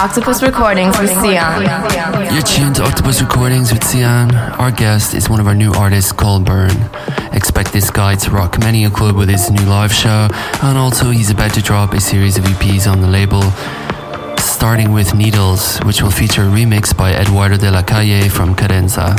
Octopus Recordings with Sian. You're tuned to Octopus Recordings with Sian. Our guest is one of our new artists called Burn. Expect this guy to rock many a club with his new live show, and also he's about to drop a series of EPs on the label, starting with Needles, which will feature a remix by Eduardo de la Calle from Cadenza.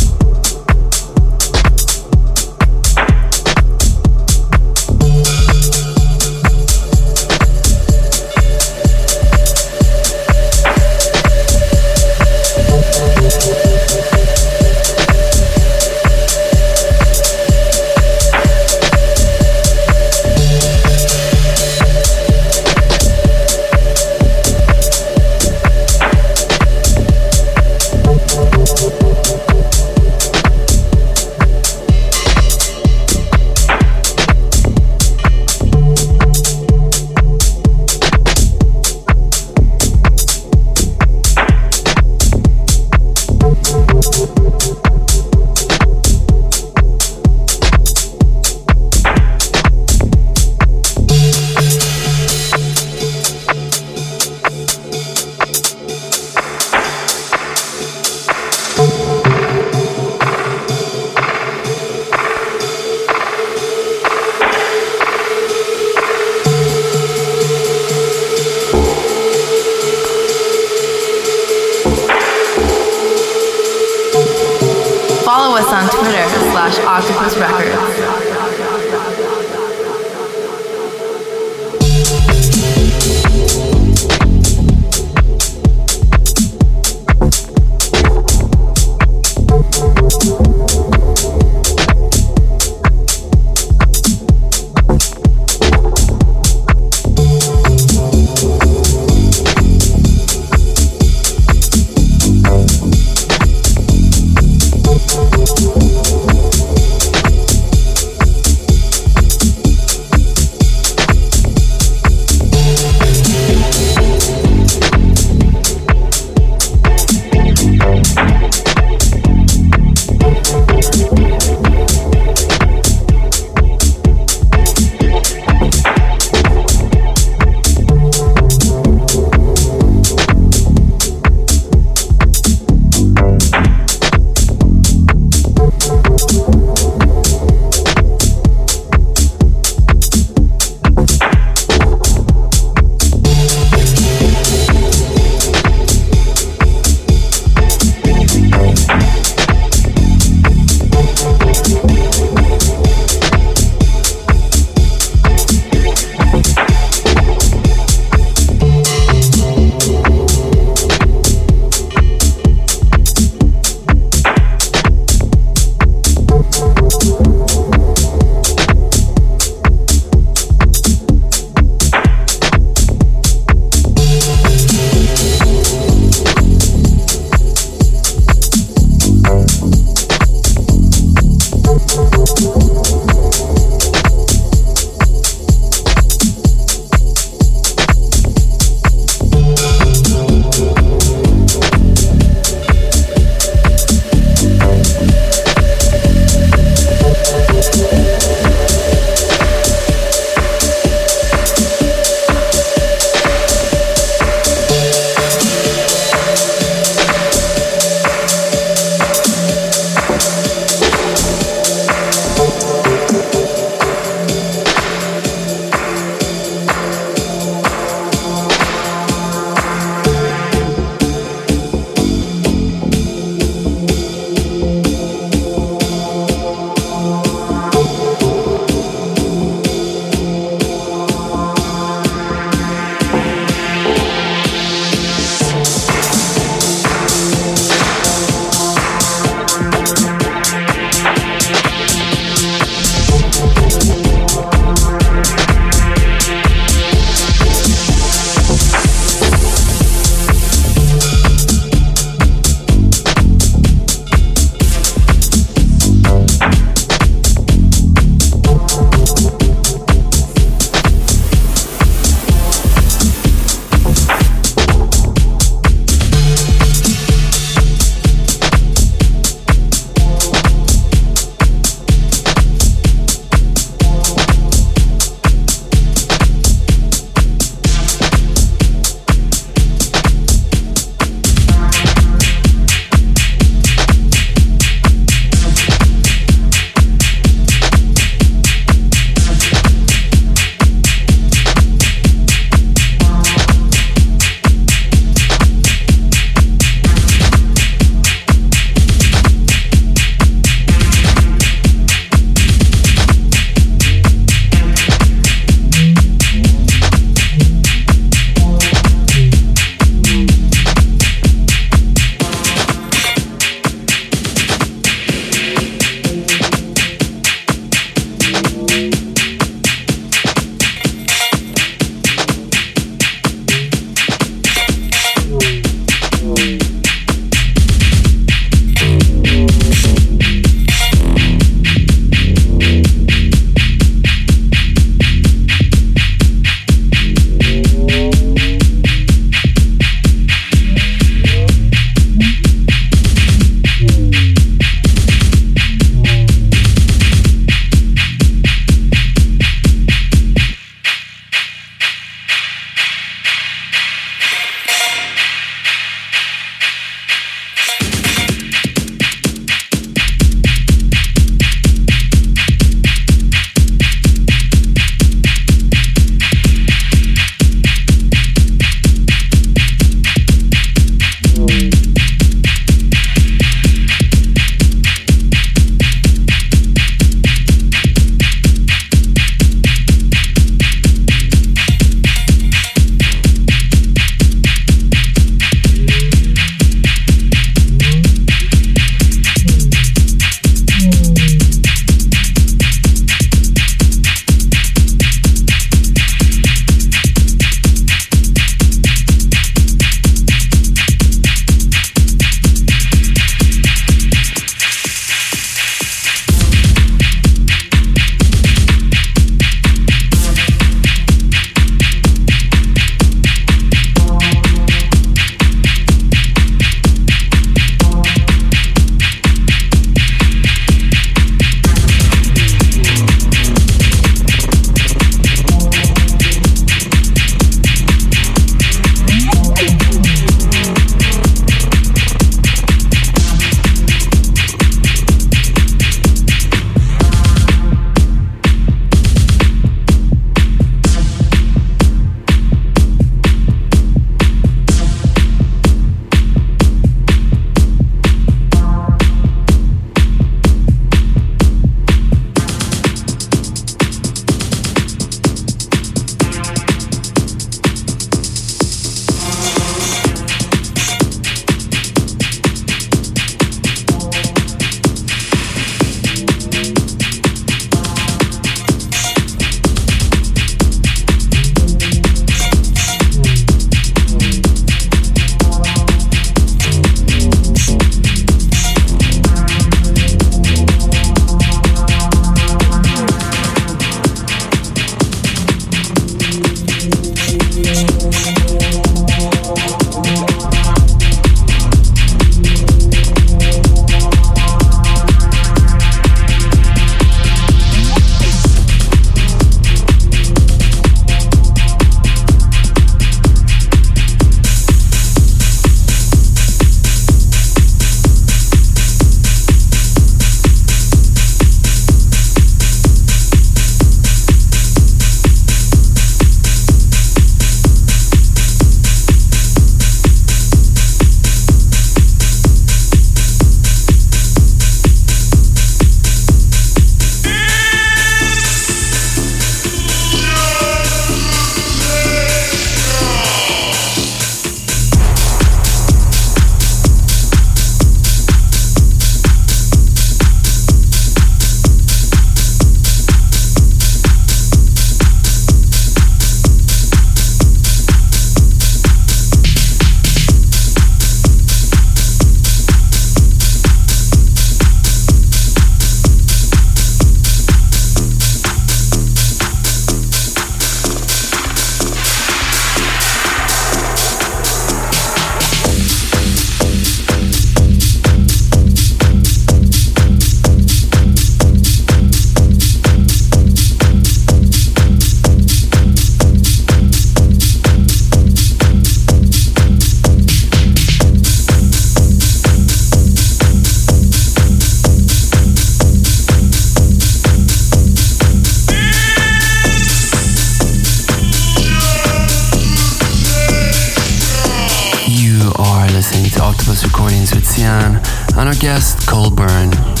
Octopus Recordings with Sian and our guest Cold Burn.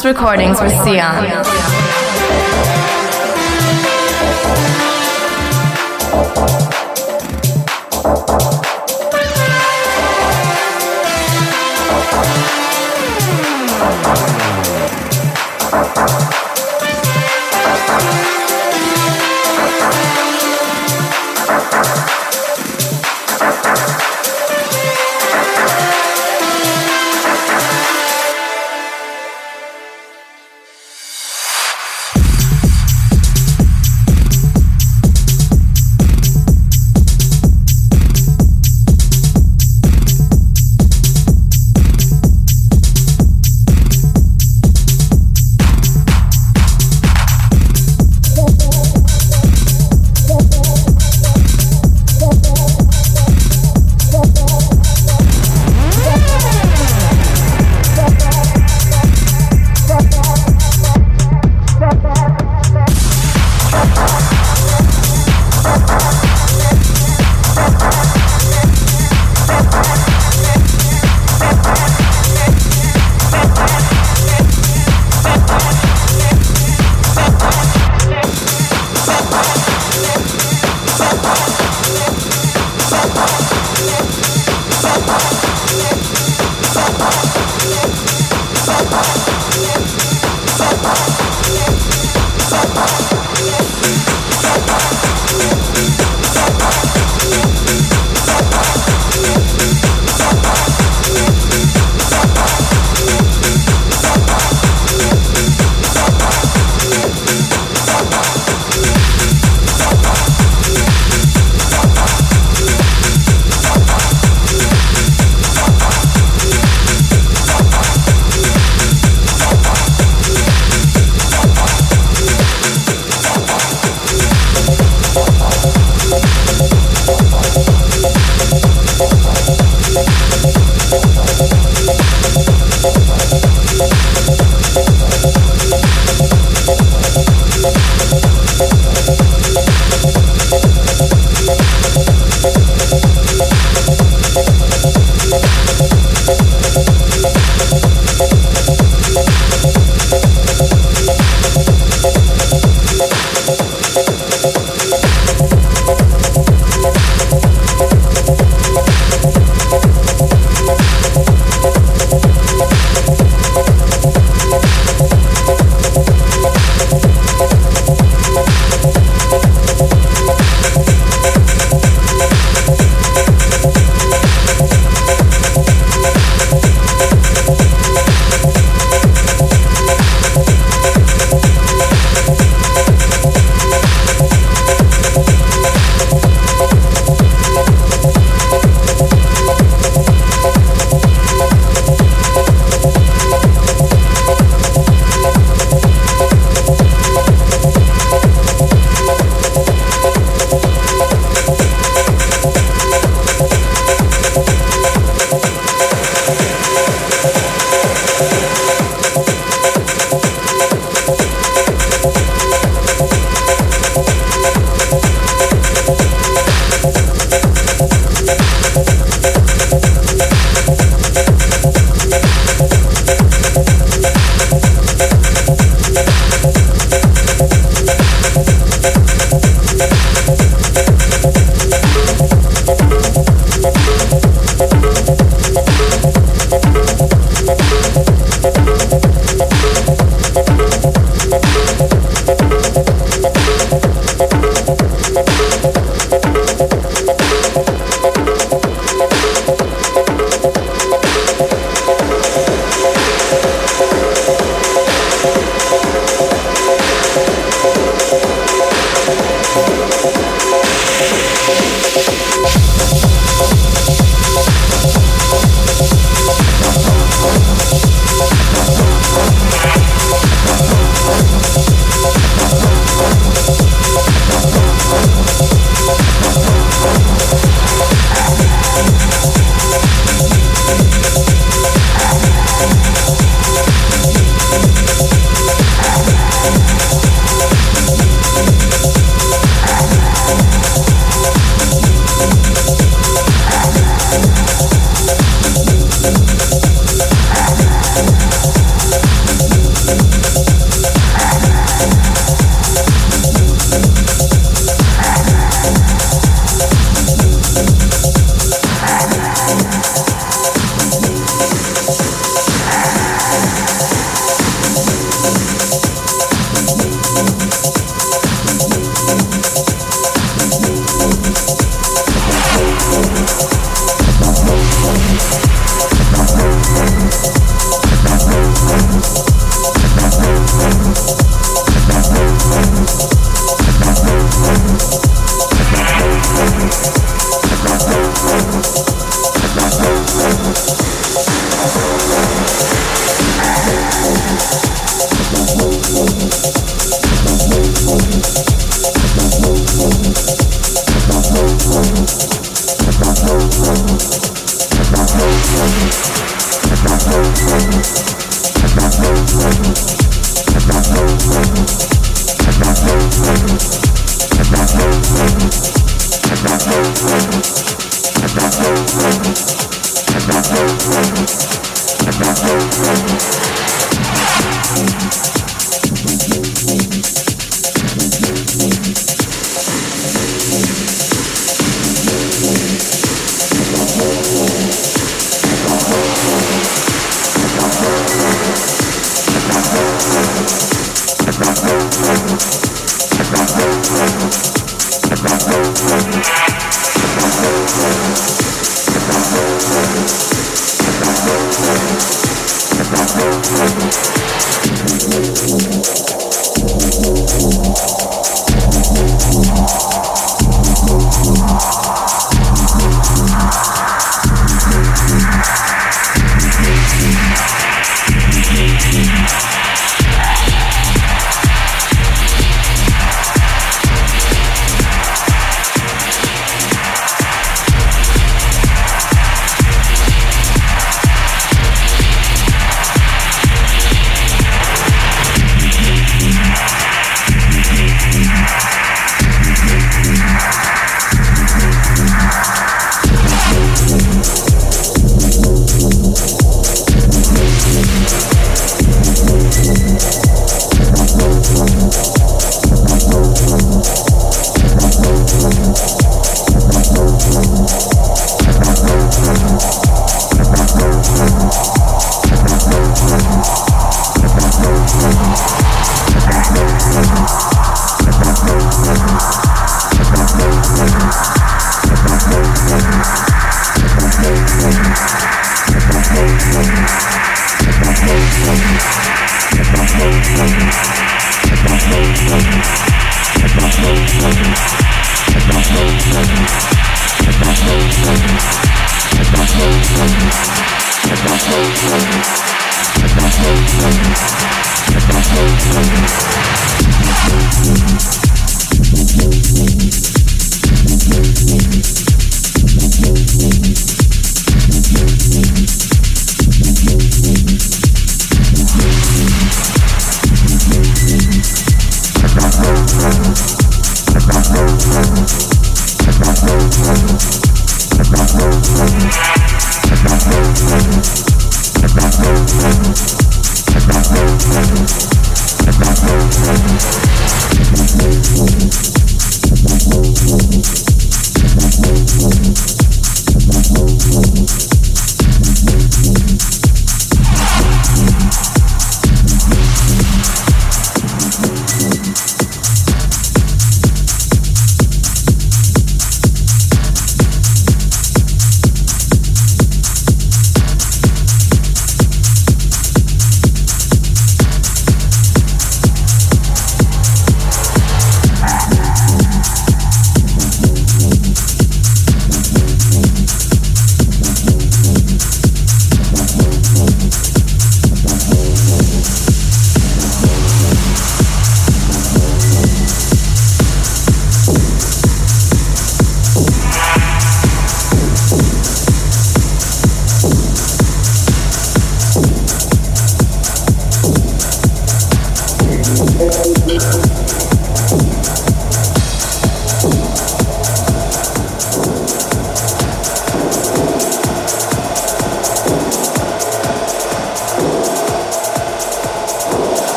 House Recordings with Sian.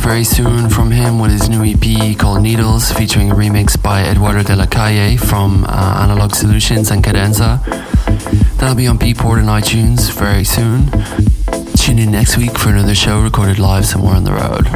Very soon from him with his new EP called Needles, featuring a remix by Eduardo de la Calle from uh, Analog Solutions and Cadenza. That'll be on Beatport and iTunes very soon. Tune in next week for another show recorded live somewhere on the road.